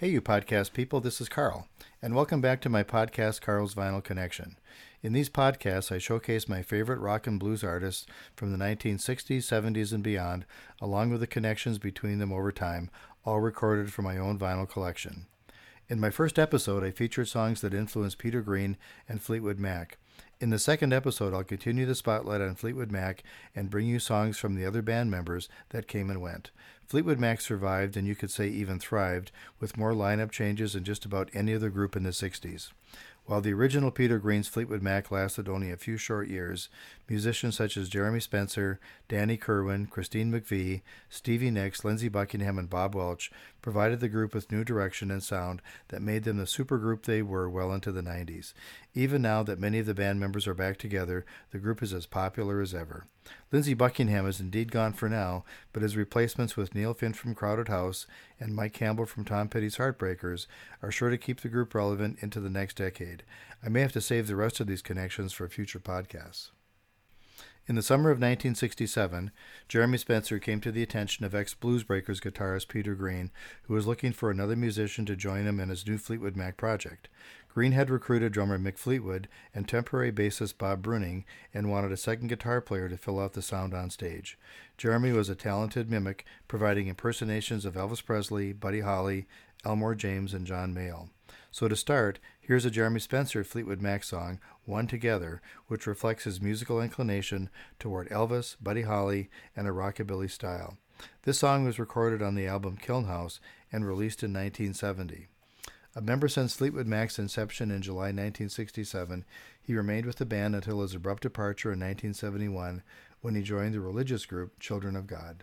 Hey, you podcast people, this is Carl, and welcome back to my podcast, Carl's Vinyl Connection. In these podcasts, I showcase my favorite rock and blues artists from the 1960s, 70s, and beyond, along with the connections between them over time, all recorded from my own vinyl collection. In my first episode, I featured songs that influenced Peter Green and Fleetwood Mac. In the second episode, I'll continue the spotlight on Fleetwood Mac and bring you songs from the other band members that came and went. Fleetwood Mac survived, and you could say even thrived, with more lineup changes than just about any other group in the 60s. While the original Peter Green's Fleetwood Mac lasted only a few short years, musicians such as Jeremy Spencer, Danny Kirwan, Christine McVie, Stevie Nicks, Lindsey Buckingham, and Bob Welch provided the group with new direction and sound that made them the supergroup they were well into the 90s. Even now that many of the band members are back together, the group is as popular as ever. Lindsey Buckingham is indeed gone for now, but his replacements with Neil Finn from Crowded House and Mike Campbell from Tom Petty's Heartbreakers are sure to keep the group relevant into the next decade. I may have to save the rest of these connections for future podcasts. In the summer of 1967, Jeremy Spencer came to the attention of ex Bluesbreakers guitarist Peter Green, who was looking for another musician to join him in his new Fleetwood Mac project. Green had recruited drummer Mick Fleetwood and temporary bassist Bob Brunning and wanted a second guitar player to fill out the sound on stage. Jeremy was a talented mimic, providing impersonations of Elvis Presley, Buddy Holly, Elmore James, and John Mayall. So to start, here's a Jeremy Spencer Fleetwood Mac song, One Together, which reflects his musical inclination toward Elvis, Buddy Holly, and a rockabilly style. This song was recorded on the album Kiln House and released in 1970. A member since Fleetwood Mac's inception in July 1967, he remained with the band until his abrupt departure in 1971 when he joined the religious group Children of God.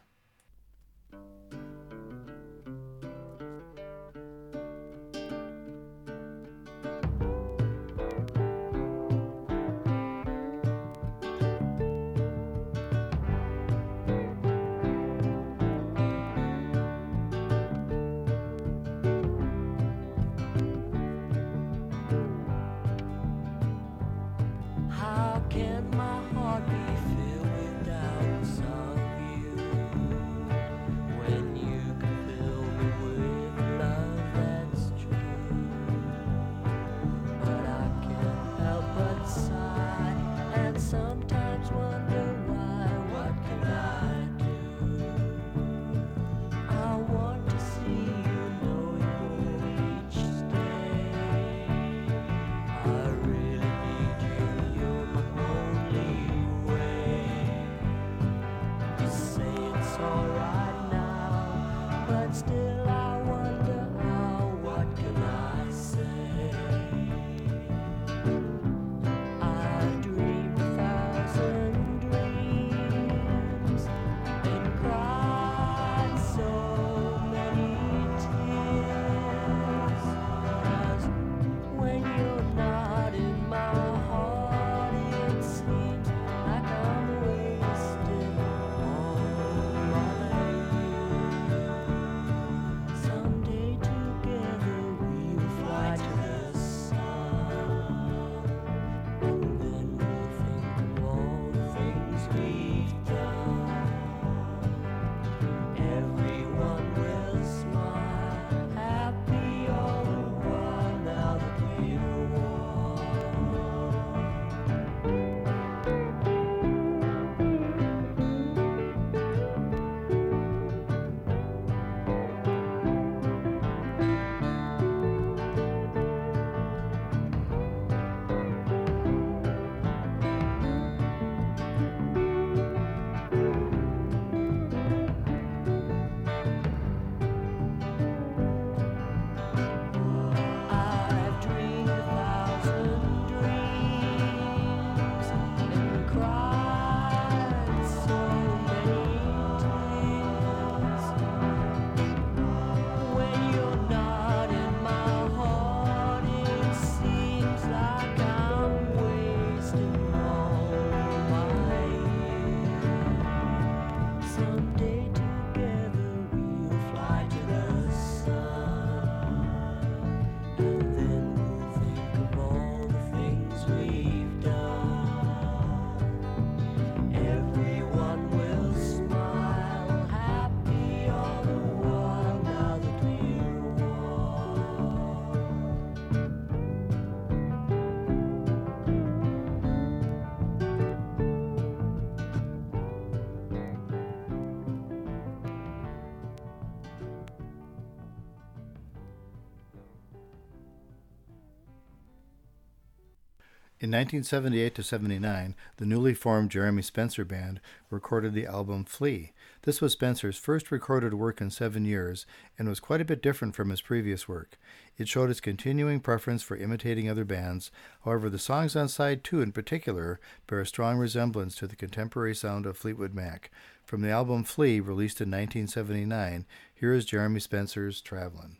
In 1978 to 79, the newly formed Jeremy Spencer Band recorded the album Flee. This was Spencer's first recorded work in seven years and was quite a bit different from his previous work. It showed his continuing preference for imitating other bands. However, the songs on side two in particular bear a strong resemblance to the contemporary sound of Fleetwood Mac. From the album Flee, released in 1979, here is Jeremy Spencer's Travelin'.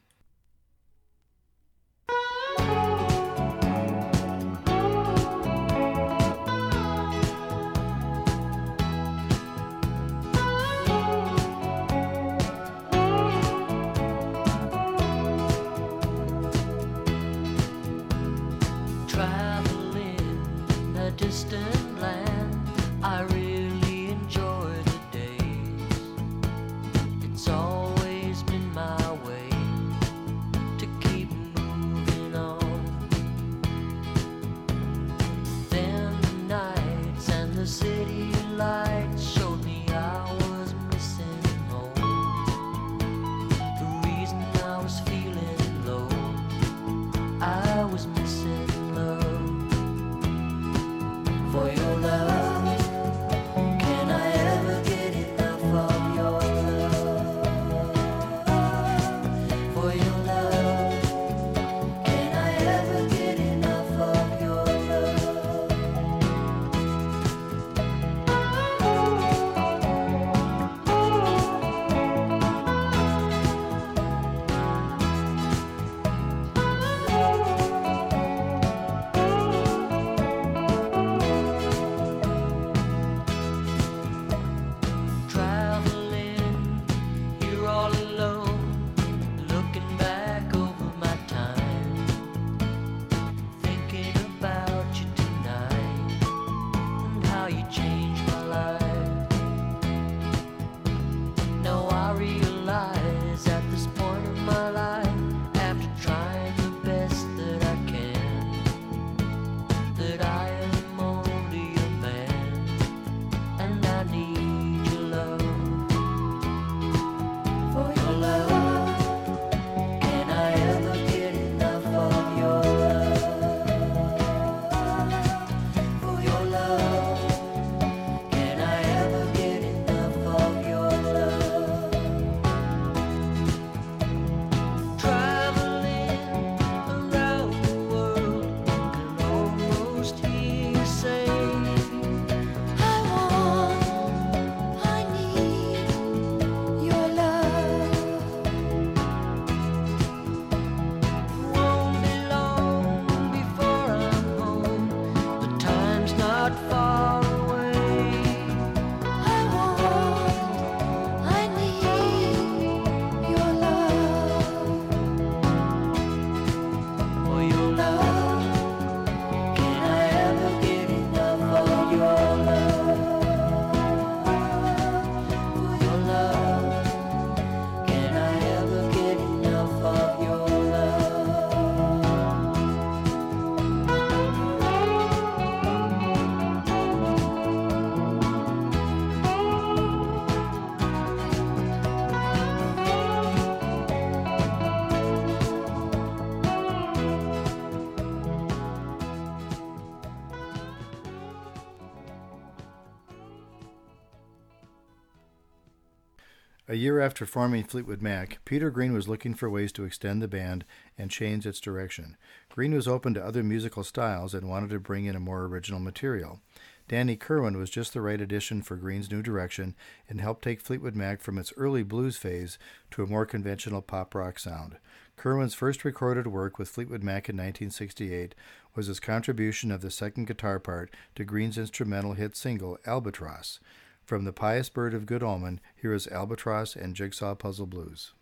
A year after forming Fleetwood Mac, Peter Green was looking for ways to extend the band and change its direction. Green was open to other musical styles and wanted to bring in a more original material. Danny Kirwan was just the right addition for Green's new direction and helped take Fleetwood Mac from its early blues phase to a more conventional pop rock sound. Kirwan's first recorded work with Fleetwood Mac in 1968 was his contribution of the second guitar part to Green's instrumental hit single, Albatross. From The Pious Bird of Good Omen, here is Albatross and Jigsaw Puzzle Blues.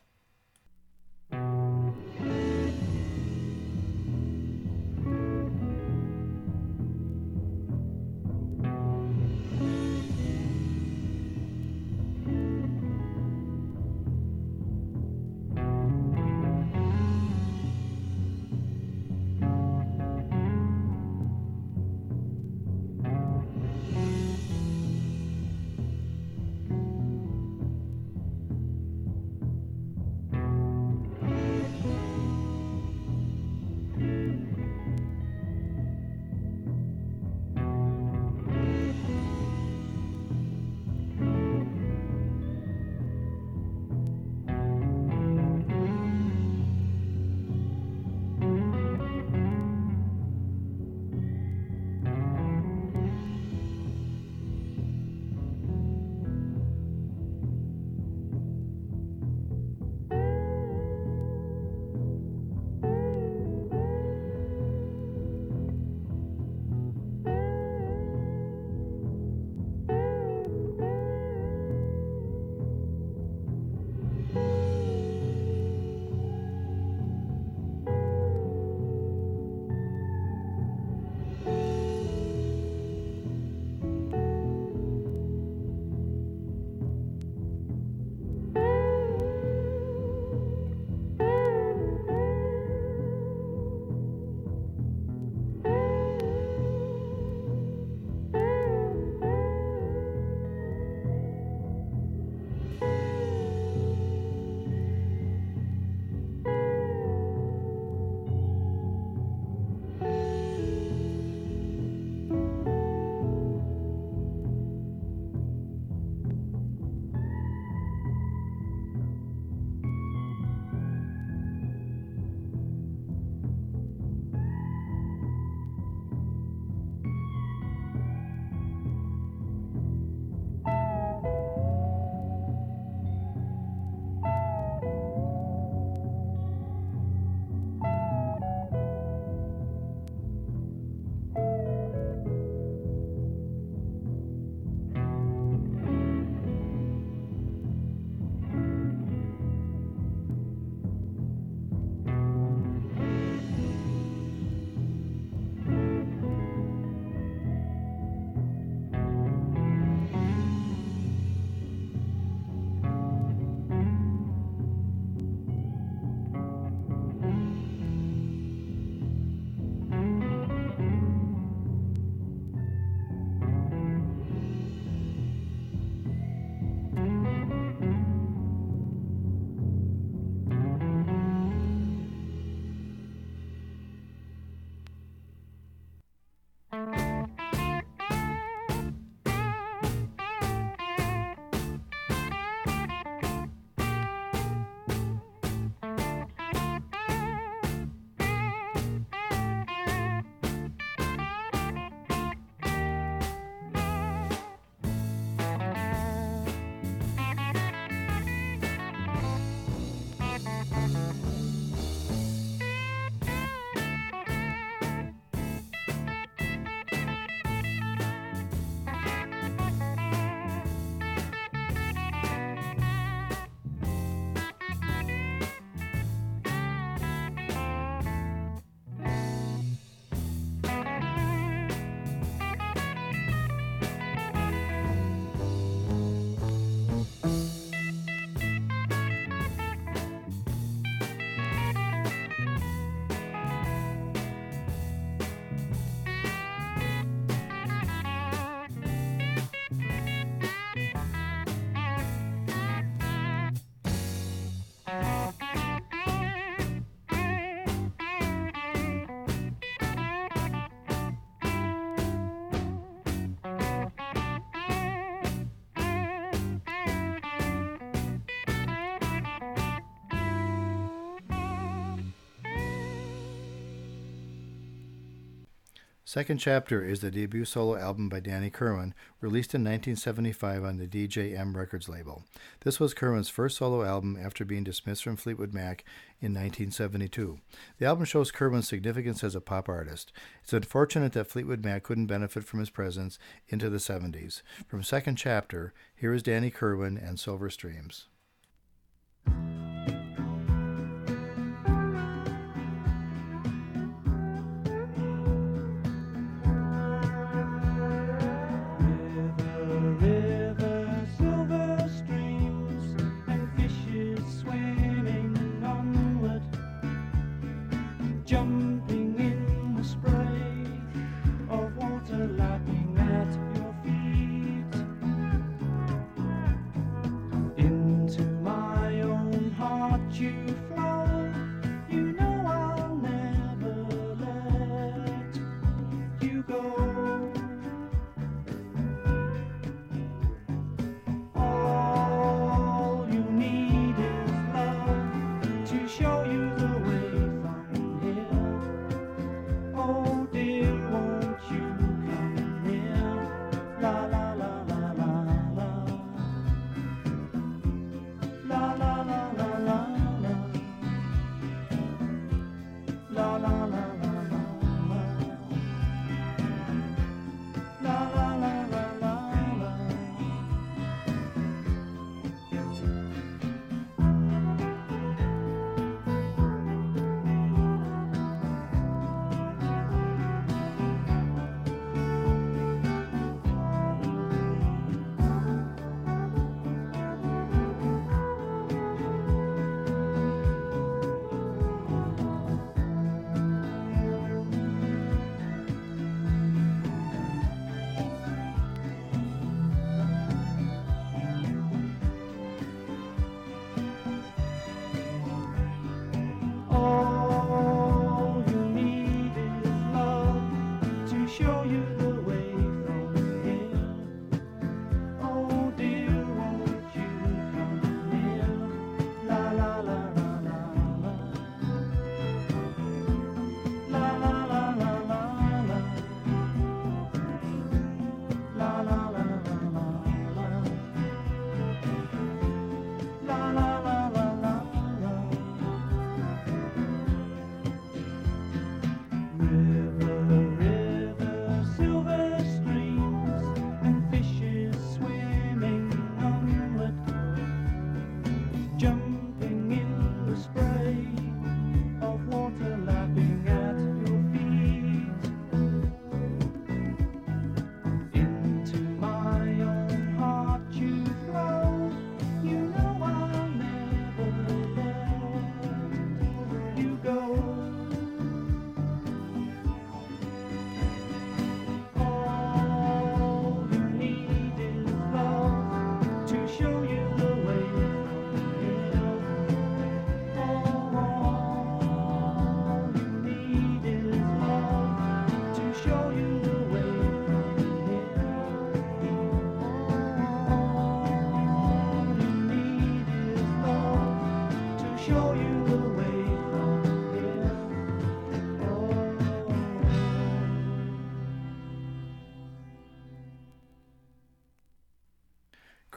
Second Chapter is the debut solo album by Danny Kirwan, released in 1975 on the DJM Records label. This was Kirwan's first solo album after being dismissed from Fleetwood Mac in 1972. The album shows Kirwan's significance as a pop artist. It's unfortunate that Fleetwood Mac couldn't benefit from his presence into the 70s. From Second Chapter, here is Danny Kirwan and Silver Streams.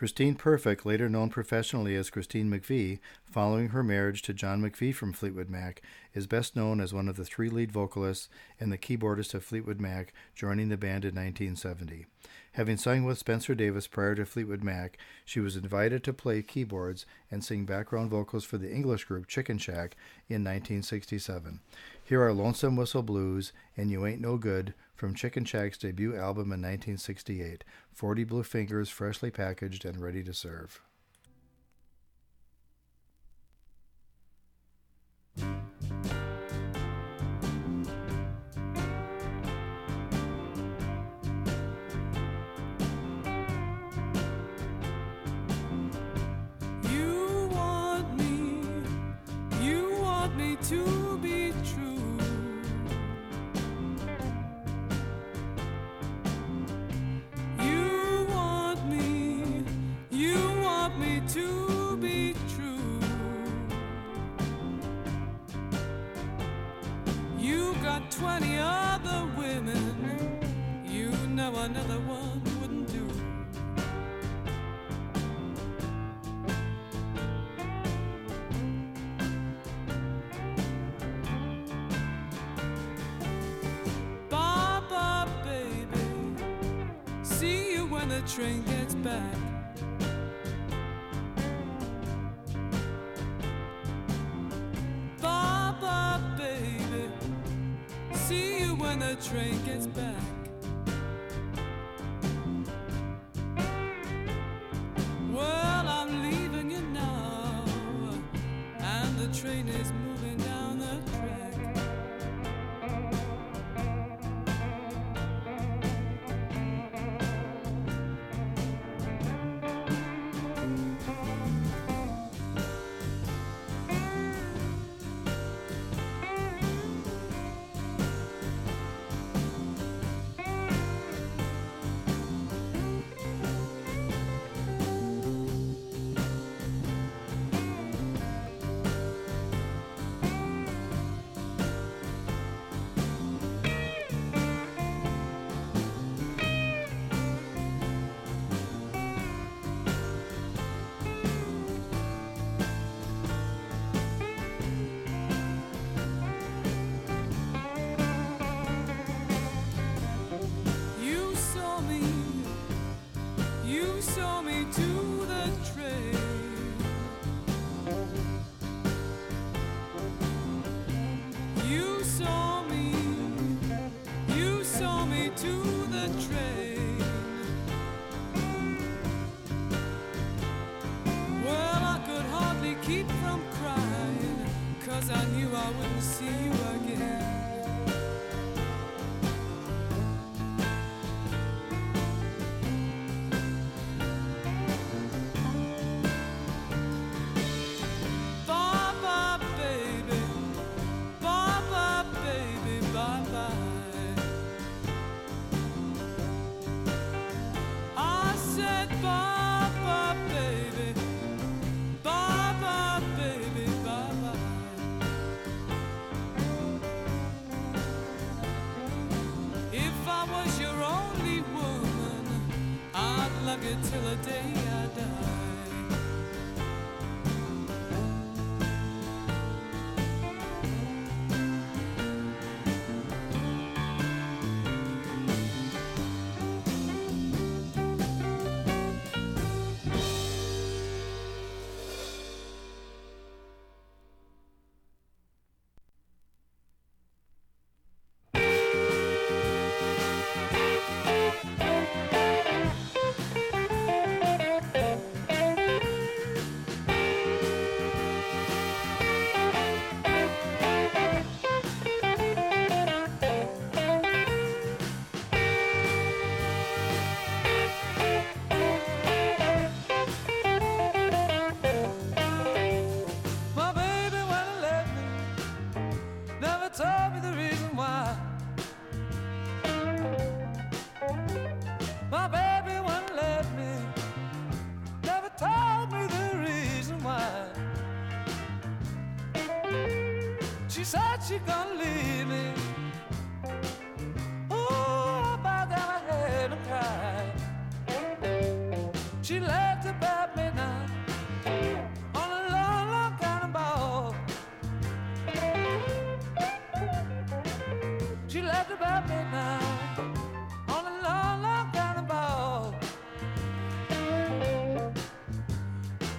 Christine Perfect, later known professionally as Christine McVie, following her marriage to John McVie from Fleetwood Mac, is best known as one of the three lead vocalists and the keyboardist of Fleetwood Mac, joining the band in 1970. Having sung with Spencer Davis prior to Fleetwood Mac, she was invited to play keyboards and sing background vocals for the English group Chicken Shack in 1967. Here are Lonesome Whistle Blues and You Ain't No Good from Chicken Shack's debut album in 1968, 40 Blue Fingers freshly packaged and ready to serve. train gets back. Bye bye, baby. See you when the train gets back. Oh, she gonna leave me? Oh, I my head and. She laughed about me now on a long, long. She laughed about me now on a long, long.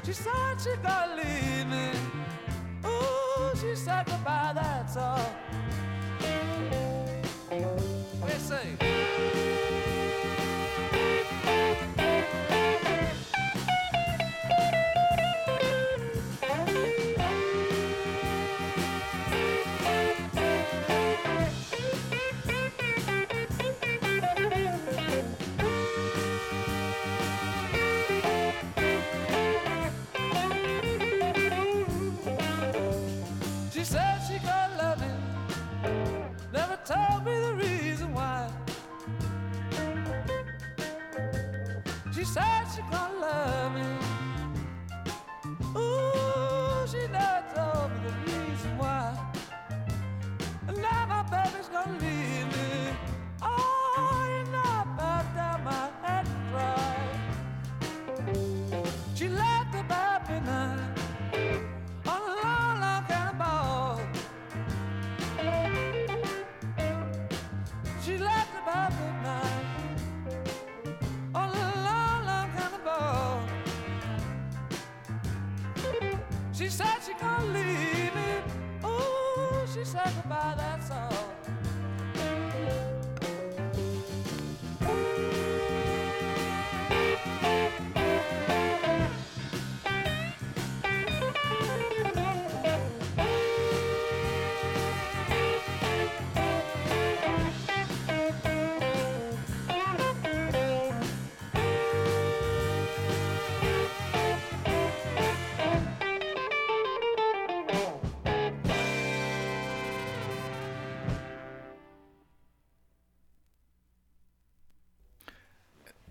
She said she gonna leave me. Oh, she said goodbye that's all.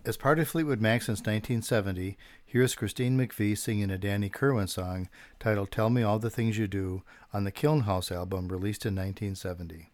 As part of Fleetwood Mac since 1970, here's Christine McVie singing a Danny Kirwan song titled Tell Me All the Things You Do on the Kiln House album released in 1970.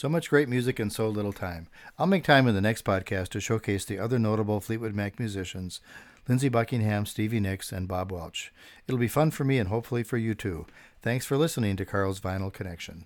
So much great music in so little time. I'll make time in the next podcast to showcase the other notable Fleetwood Mac musicians Lindsey Buckingham, Stevie Nicks, and Bob Welch. It'll be fun for me and hopefully for you too. Thanks for listening to Carl's Vinyl Connection.